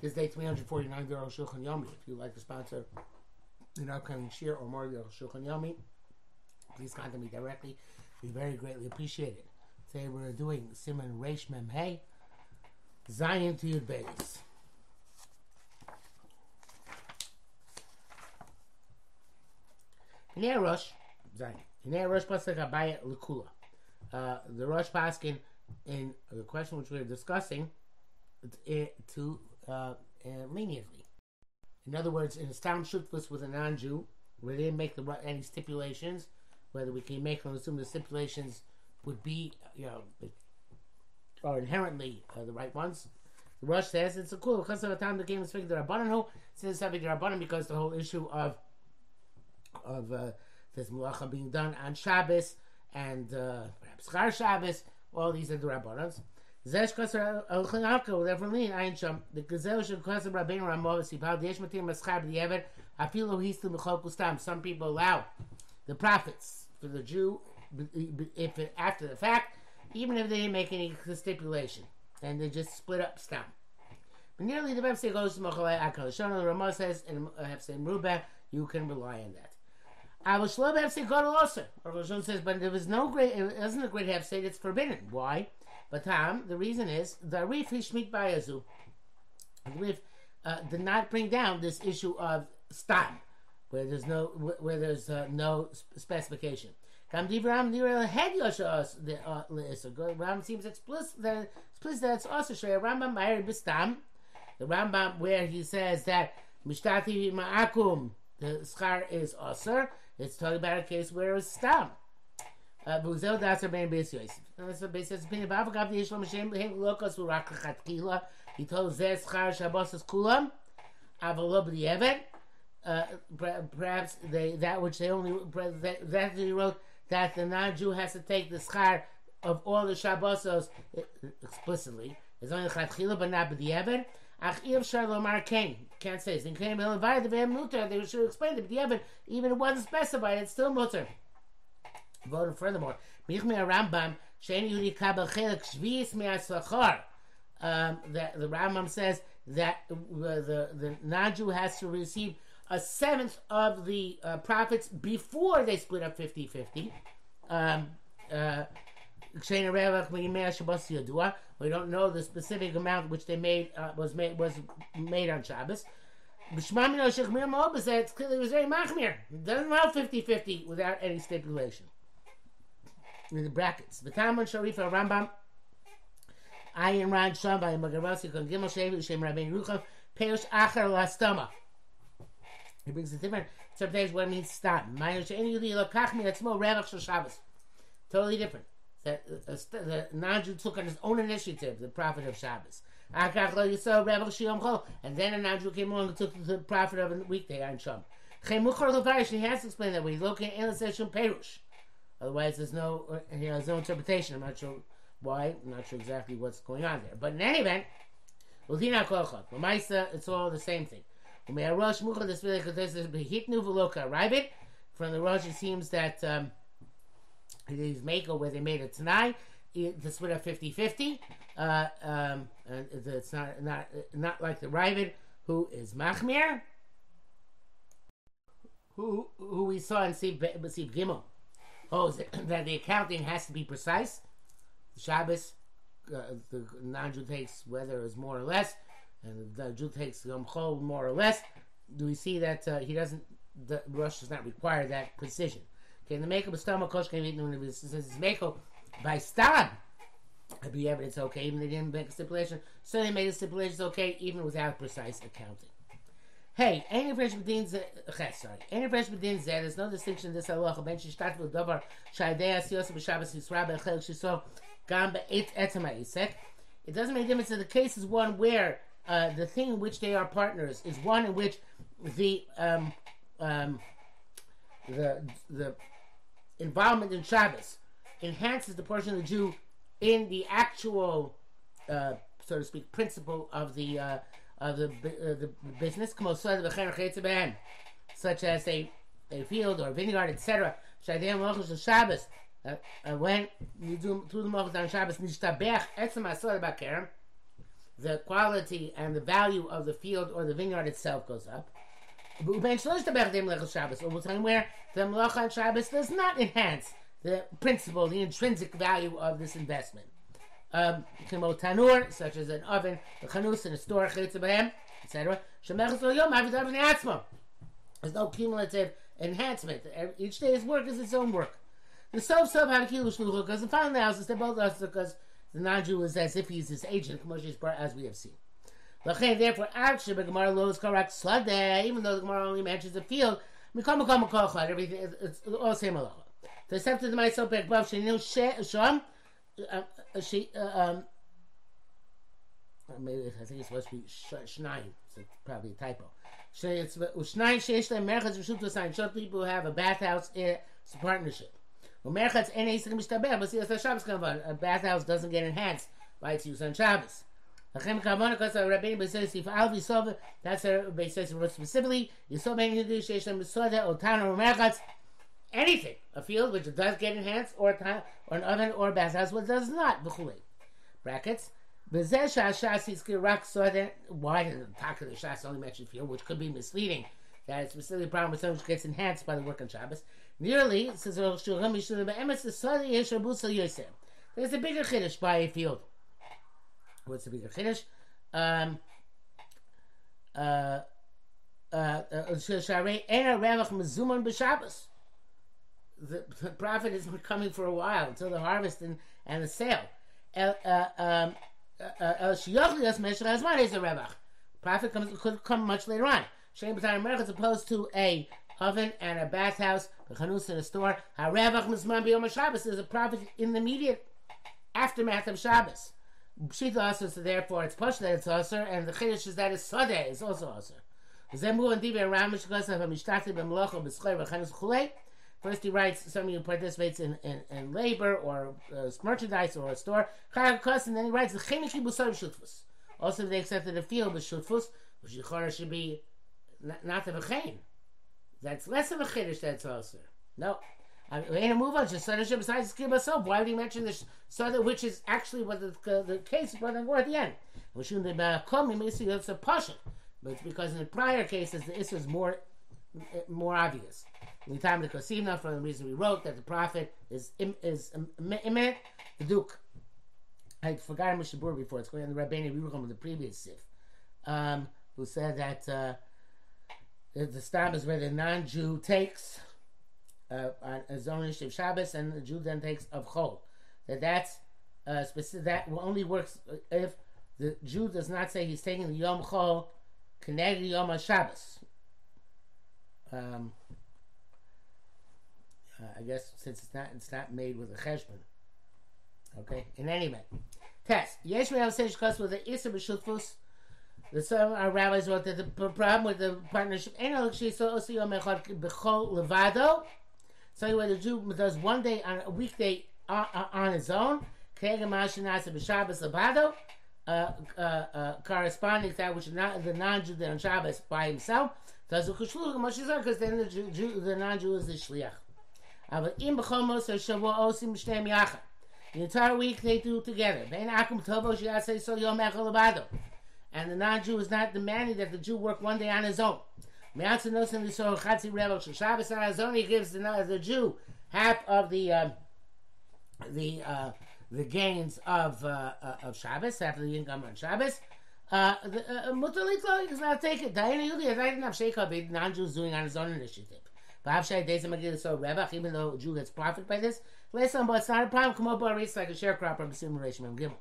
This day 349 the Rosh Shulchan Yomi. If you'd like to sponsor an upcoming shir or more of the Shulchan Yomi, please contact me directly. We very greatly appreciate it. Today we're doing Simon Reish Mem Hey, Zion to Yud Beis. Hinei Rosh, Zion. Hinei Rosh Pasuk Abaya Lekula. Uh, the Rosh Paskin in the question which we're discussing it, to uh, uh, leniently. In other words, in a Stam Shutfus with a non-Jew, we didn't make the any stipulations, whether we can make them assume the stipulations would be, you know, are inherently uh, the right ones. The Rosh says it's a cool because of the time the game is Rabbanan who says subject the Rabbanan because the whole issue of of uh, this mulacha being done on Shabbos and uh, perhaps Char Shabbos, all these are the Rabbanans. Zesh kasser al khanaka with every ein sham the gazel shel kasser rabbein ramo sipal desh matim maschab the evet afilu histu mechok stam some people allow the profits for the Jew if after the fact even if they didn't make any stipulation and they just split up stam. But nearly the Rebbe goes to Mochalei Akal the Ramah says in Hefsei Merubah you can rely on that. I was slow Hefsei Gadol also Or says but there was no great it wasn't a great Hefsei it's forbidden. Why but Tom, the reason is the Arif Hishmit Bayazu. Arif uh, did not bring down this issue of stam, where there's no where there's uh, no specification. Ram uh, seems explicit that explicit that it's also Shreya Rambam Ma'ir Bistam. The Rambam where he says that Mishtati Ma'akum the schar is osir. It's talking about a case where it's stam. Buzel Daser Ben Beis Yosef. That's the basis opinion. But Avagav the Yishlom Hashem Lehem Lokos Urak Lechatchila. He told Zeh Schar Shabbos is Kulam. Avalob the Evet. Perhaps they that which they only that, that he wrote that the non-Jew has to take the schar of all the Shabbosos uh, explicitly. It's only Lechatchila, but not b'di'evet. Ach Iv Shalomar Kain. Can't say. The. They should explain it. B'di'evet, even it wasn't specified, it's still Mutter. Voted furthermore, Rambam Yudi. Um, that the Rambam says that the the non-Jew has to receive a seventh of the uh, profits before they split up 50-50. Um, uh, we don't know the specific amount which they made uh, was made was made on Shabbos. It's clearly it was very machmir. It doesn't allow 50-50 without any stipulation in the brackets. The Talmud Sharifa Rambam, Ayin Ran Sham by Magaravasi Kon Gimel Shevi Shem Rabbein Ruchav Peirush Achar Lastama. He brings a different interpretation what means stop. Mayin She'en Yudi Lokach Mi Atzmo Revach Shal Shabbos. Totally different. That uh, the non-Jew took on his own initiative, the profit of Shabbos. And then a non-Jew came along and took the profit of a weekday on Sham. He has to explain that when he's looking at Elisashim Perush. Otherwise, there's no you know, there's no interpretation. I'm not sure why. I'm not sure exactly what's going on there. But in any event, it's all the same thing. From the Rosh, it seems that um, is Mako where they made it tonight. The split up 50-50. Uh, um, it's not not not like the Ravid, who is Machmir, who who we saw in Siv Gimel oh, that the accounting has to be precise. The Shabbos, uh, the non-Jew takes whether it's more or less, and the Jew takes Yom Chol more or less. Do we see that uh, he doesn't? The Rosh does not require that precision. Okay, the Mako B'Stam Kosh can even since it's Mako by Stam. I'd be evidence okay, even they didn't make a stipulation. So they made a stipulation okay, even without precise accounting. Hey, any fresh bedin ze, sorry. Any fresh bedin ze, there's no distinction in this halacha. Ben shishtat with davar shaydei asiyos b'shabbos yisra be'chel shiso gam be'et etama isek. It doesn't make a difference in the case is one where uh, the thing in which they are partners is one in which the um, um, the the involvement in Shabbos enhances the portion of the Jew in the actual, uh, so to speak, principal of the uh, of the uh, the business, such as a a field or vineyard, etc. Malchus. Uh, when you do through the malchus on Shabbos, the quality and the value of the field or the vineyard itself goes up. Where the melacha on Shabbos does not enhance the principal, the intrinsic value of this investment. Um, tanur, such as an oven, the chanus, and a store, etc. There's no cumulative enhancement. Each day's work is its own work. The self self had a kilo because the final analysis they're both us because the non-Jew is as if he's his agent, as we have seen. Therefore, actually, the Gemara lows correct Sadeh, even though the Gemara only mentions the field, everything it's all same halacha. The myself Uh, uh, she uh, um, maybe I think it's supposed to be Shnai, so probably a typo. Shnai Sheish Merchatz Rishut V'Sayin. Some people have a bathhouse. It's a partnership. Well, Merchatz En Eisik Mishtabeh, but see, that's Shabbos Kavon. A bathhouse doesn't get enhanced by its use on Shabbos. Lachem Kavon, because a Rabbeinu says if Al Yisov, that's a says specifically Yisov Ben Yiddish Sheish Misoda Otana. Anything, a field which does get enhanced, or a or an oven, or a bathhouse which does not. V'chulei. Brackets. Rak. Why did the talk of the shas only mention field, which could be misleading? That it's specifically a problem with something which gets enhanced by the work on Shabbos. Nearly, says There's a bigger chiddush by a field. What's the bigger chiddush? Um, uh, uh, uh, the, the profit been coming for a while until the harvest and, and the sale. El Shiyachlias Meshach Hazman is a Rebach. Profit comes could come much later on. Shem B'Tar America as opposed to a oven and a bathhouse, a chanus and a store. Harevach Mizman B'Yom Shabbos is a profit in the immediate aftermath of Shabbos. Pshita also, so therefore it's push that it's Aser, and the Chiddush is that it's Sadeh is also Aser. Zemu and Divi around Mishkas of a Mishtati B'Mlocha B'Schoi V'Chanus Chulei. First, he writes somebody who participates in, in, in labor or uh, merchandise or a store. And then he writes the. Also, they accepted the field shutfus, which yichara should be not, not the v'chein. That's less of a chiddush. That's also no. I mean, going to move on. Just besides the skill myself. Why would he mention this sada, which is actually what the, uh, the case then at the end. Which in the come, see it's a pasha, but it's because in the prior cases the issue is more more obvious. In the time of the Kosina, for the reason we wrote that the profit is is imminent, the Duke. I forgot Mishabur before. It's going on the Rabbeinu Yerucham of the previous Sif, um, who said that uh, the stam is where the non-Jew takes uh, on a zonish of Shabbos, and the Jew then takes of Chol. That that's uh, specific. That only works if the Jew does not say he's taking the Yom Chol connected Yom Shabbos. Um, uh, I guess since it's not it's not made with a cheshbon. Okay. In any event, test. Yesh me says because with the issa b'shutfus. The some our rabbis wrote that the problem with the partnership ain't actually so also yom echad b'chol levado. So where the Jew does one day on a weekday on, on his own. Uh, uh, uh, corresponding to that which not the non-Jew did on Shabbos by himself, does a because then the Jew, the non-Jew is the shliach. The entire week they do together. And the non-Jew is not demanding that the Jew work one day on his own. Shabbos on he gives the, the Jew half of the uh, the uh, the gains of uh, uh, of Shabbos, half of the income on Shabbos. Uh, uh, does not take it. Diana Yuli, I didn't have Sheikh non-Jews doing on his own initiative even though Jew gets profit by this, listen, but it's not a problem. Come up rates like a sharecropper and consumer ratio and give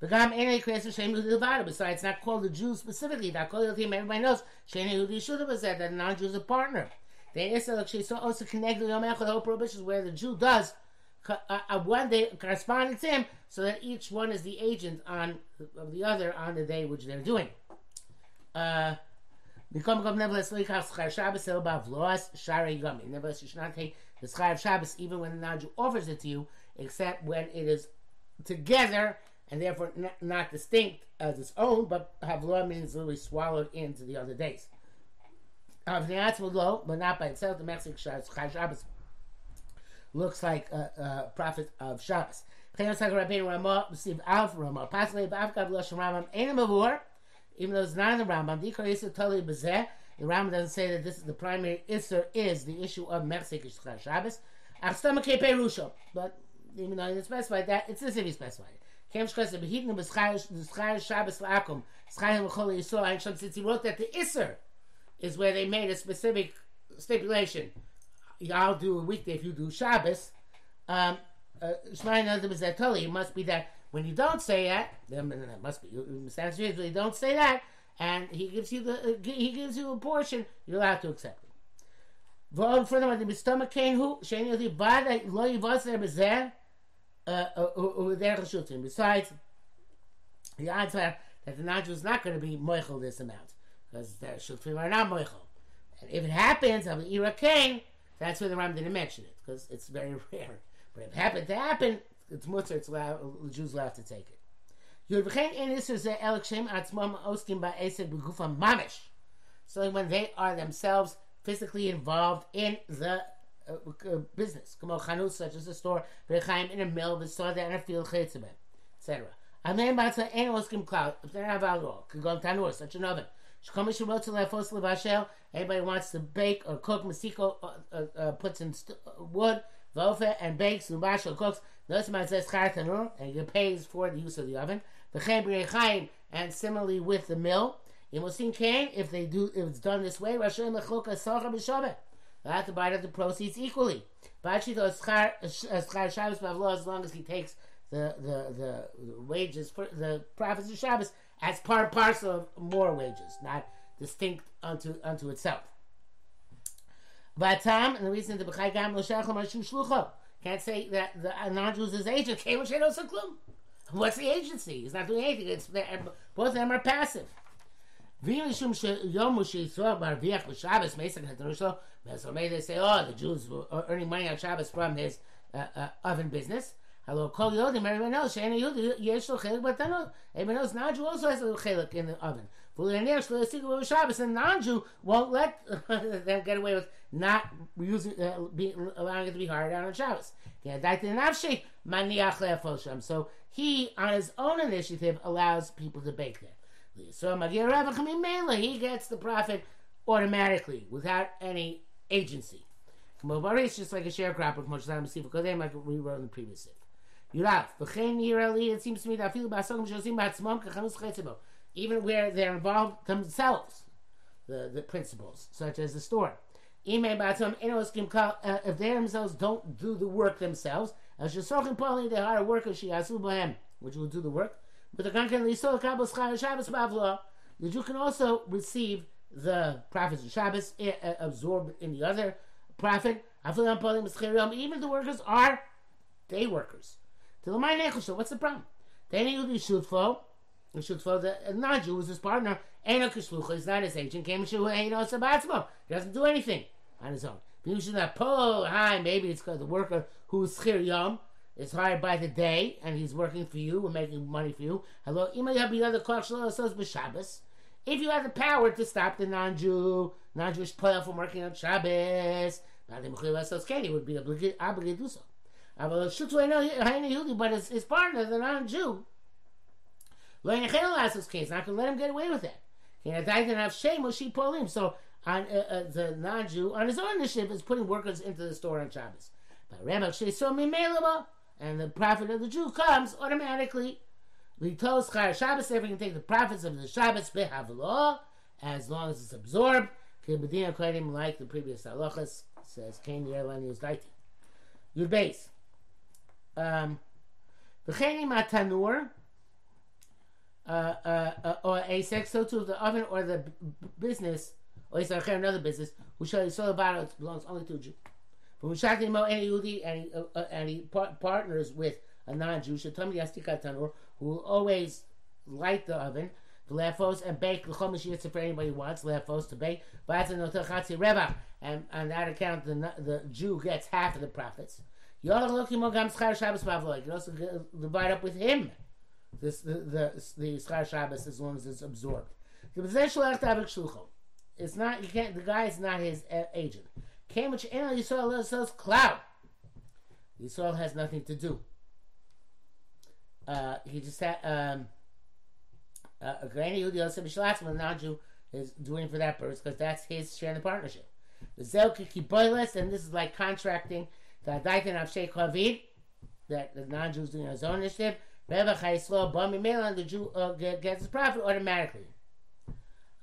the Gam Ene creates a shame Yudivada. Besides, not called the Jews specifically. That called the team, everybody knows. Shane Yudi should have said that non Jews a partner. They also also connect the Yom Echad, the whole prohibition is where the Jew does uh, uh, one day corresponding to him, so that each one is the agent on of the other on the day which they're doing. Uh, Nevertheless Likach Schar Shabbos El. Nevertheless, you should not take the Schar of Shabbos even when the Naju offers it to you, except when it is together and therefore not, not distinct as its own, but Havloa means literally swallowed into the other days. Of the low, but not by itself. The Mexican Schar Shabbos looks like a, a profit of Shabbos. Chayyim Sakar Rabbeinu Ramah, Steve Alf Ramah, Pasle Bavkav Lashon Rambam, Ein Mavur, even though it's not in the Rambam, Dikar Yisur Tali Bezeh, the Rambam doesn't say that this is the primary Isser is the issue of Mechsek Yishchar Shabbos. Achstama Kepe Rusho, but even though he didn't specify that, it's as if he specified it. Kem Shkasa Behitnu B'Schar Shabbos La'akum, Schayim L'chol Yisur, and since he wrote that the Isser is where they made a specific stipulation. I'll do a weekday if you do Shabbos. Um, uh, it must be that when you don't say that, then it must be. When you don't say that, and he gives you the he gives you a portion, you're allowed to accept it. The stomach cane who sheni the bad lo yivaser bezer uh Besides, the odds are that the Najwa is not going to be moichel this amount because the shultim are not moichel. And if it happens, of the ira cane, that's where the Ram didn't mention it because it's very rare. But if it happened to happen, it's mutter. It's allowed, the Jews allowed to take it. So when they are themselves physically involved in the uh, uh, business, such as a store, in a mill, the store in a field, etc. Such an oven. Anybody wants to bake or cook, Masiko uh, uh, uh, puts in st- uh, wood, vofa, and bakes, Lubash or cooks. Notice man says tanur, and he pays for the use of the oven the and similarly with the mill. In Mosin Kain, if they do, if it's done this way, Rashi Lechuka Sacha B'Shabbat. They have to buy up the proceeds equally. Bachito Schar Shabbos Bavlo, as long as he takes the, the, the, wages for the profits of Shabbos as part parcel of more wages, not distinct unto unto itself. Tom, and the reason the B'chai Gam L'Shach L'Mashu Shlucho can't say that the non-Jews is agent. Came with Sheinos Klum. What's the agency? He's not doing anything. It's both of them are passive. They say, oh, the Jews were earning money on Shabbos from his uh, uh, oven business. Hello, Kol Yodim, everyone Shana Yodi, Yesh Lo Chelik, but no, everyone else, non-Jew also has a little Chelik in the oven. Shabbos, and non-Jew won't let them get away with not using, uh, being, allowing it to be hard on Shabbos. So he, on his own initiative, allows people to bake there. So he gets the profit automatically without any agency. It's just like a sharecropper, like we wrote in the previous it seems to me that even where they're involved themselves, the, the principals, such as the store. Uh, if they themselves don't do the work themselves, they hire workers, which will do the work. But the Jew can also receive the profits of Shabbos eh, eh, absorbed in the other profit. Even the workers are day workers. What's the problem? Then he will be shutfo. The shutfo, the non-Jew is his partner. Eno kishlucha is not his agent. Came shu eno sabatzmo. He doesn't do anything on his own. Should pull high. Maybe it's because the worker who's schir yom is hired by the day and he's working for you and making money for you. Hello, if you have the power to stop the non-Jew, non-Jewish player from working on Shabbos, he would be obligated to do so. But his, his partner, the non-Jew, he's not going to let him get away with it. So on uh, uh, the non-Jew, on his own initiative, is putting workers into the store on Shabbos. But Rabbi Shesol Mimelaba and the profit of the Jew comes automatically. Litos Char Shabbos, we can take the profits of the Shabbos behavlo, as long as it's absorbed. Kibedina Kodim, like the previous halachas, says Cain Yerlan used Daiti. Your base. Um, V'chenim atanur, uh, uh, uh, or a sex, so too the oven or the business, or is another business, who shall you about it belongs only to a Jew. When Shakti Mo and Yehudi and he, uh, uh, and he par- partners with a non-Jew, Shatami Yastika Tanur, who will always light the oven, the lefos and bake the chomish yitzah for anybody who wants lefos to bake. But and on that account, the the Jew gets half of the profits. You also divide up with him this the the, Schar Shabbos as long as it's absorbed. It's not you can't the guy is not his agent. Came which Yisrael says cloud. Yisrael has nothing to do. uh, he just had um, uh, a granny Yehudi Yosef B'Shalatzim, the non-Jew is doing for that purpose because that's his share in the partnership. The Zelki Kiboiles, and this is like contracting the Adaitan of Sheikh Havid, that the non-Jew is doing his own initiative. Revach HaYisrael Bami Mela, the Jew uh, gets his profit automatically.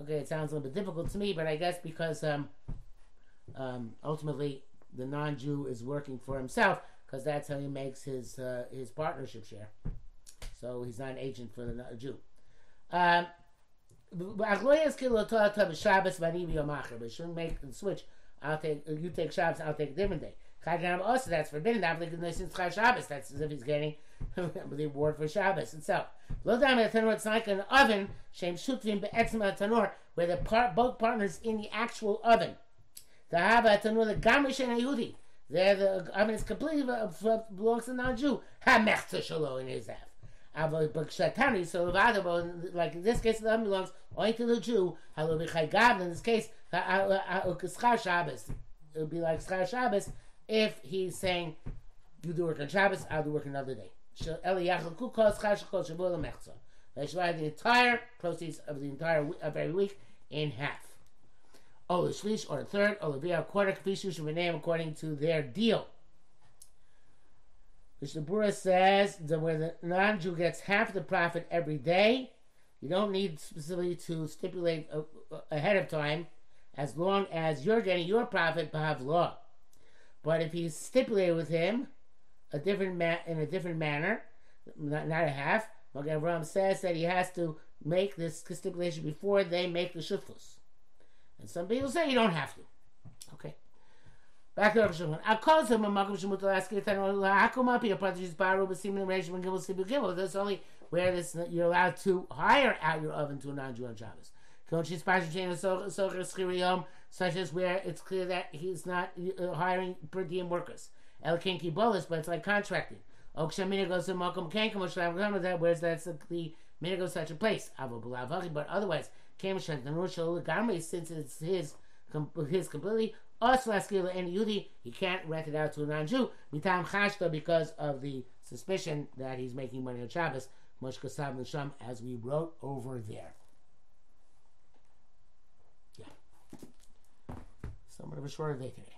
Okay, it sounds a little bit difficult to me, but I guess because um, um, ultimately the non-Jew is working for himself because that's how he makes his uh, his partnership share. So he's not an agent for the Jew. Um, but shouldn't make the switch. I'll take you take Shabbos, I'll take a different day. Also, that's forbidden. That's Shabbos. That's as if he's getting the award for Shabbos itself. Lo dam tanur. It's like an oven. Shem shutvim be'etzim tanur, where the part, both partners in the actual oven. The haba tanur the gamish and Yehudi. There, the oven is completely belongs to non-Jew. Ha mechta shalo in his half. But so like in this case, the oven belongs only to the Jew. Halo b'chaygav. In this case. It would be like schar Shabbos if he's saying, "You do work on Shabbos, I'll do work another day." They divide the entire proceeds of the entire of every week in half. The shlish or a third, or the quarter kvishu should name according to their deal. Which The Bura says that where the non-Jew gets half the profit every day, you don't need specifically to stipulate ahead of time, as long as you're getting your profit by law. But if he's stipulated with him, a different ma- in a different manner, not, not a half. Magen Avraham says that he has to make this stipulation before they make the shuftus. And some people say you don't have to. Okay. Back to Rav Shimon. Akol zeh mamakim shemut laskir tanu up here. Parties baru b'simin reish when gimel sibu gimel. That's only where this you're allowed to hire out your oven to a non-Jew on Shabbos. Such as where it's clear that he's not uh, hiring per diem workers. El kinki bolus, but it's like contracting. Okshamina goes to Malcolm Kankum, that whereas that's the, the minute goes such a place. But otherwise, Kameshan Tanurshal Gamri, since it's his his completely, us Laskila and Yudi, he can't rent it out to a non-Jew. Mitam Chashta because of the suspicion that he's making money on Shabbos, Mosh Kasav Nisham, as we wrote over there. Yeah. Somewhat of a shorter day.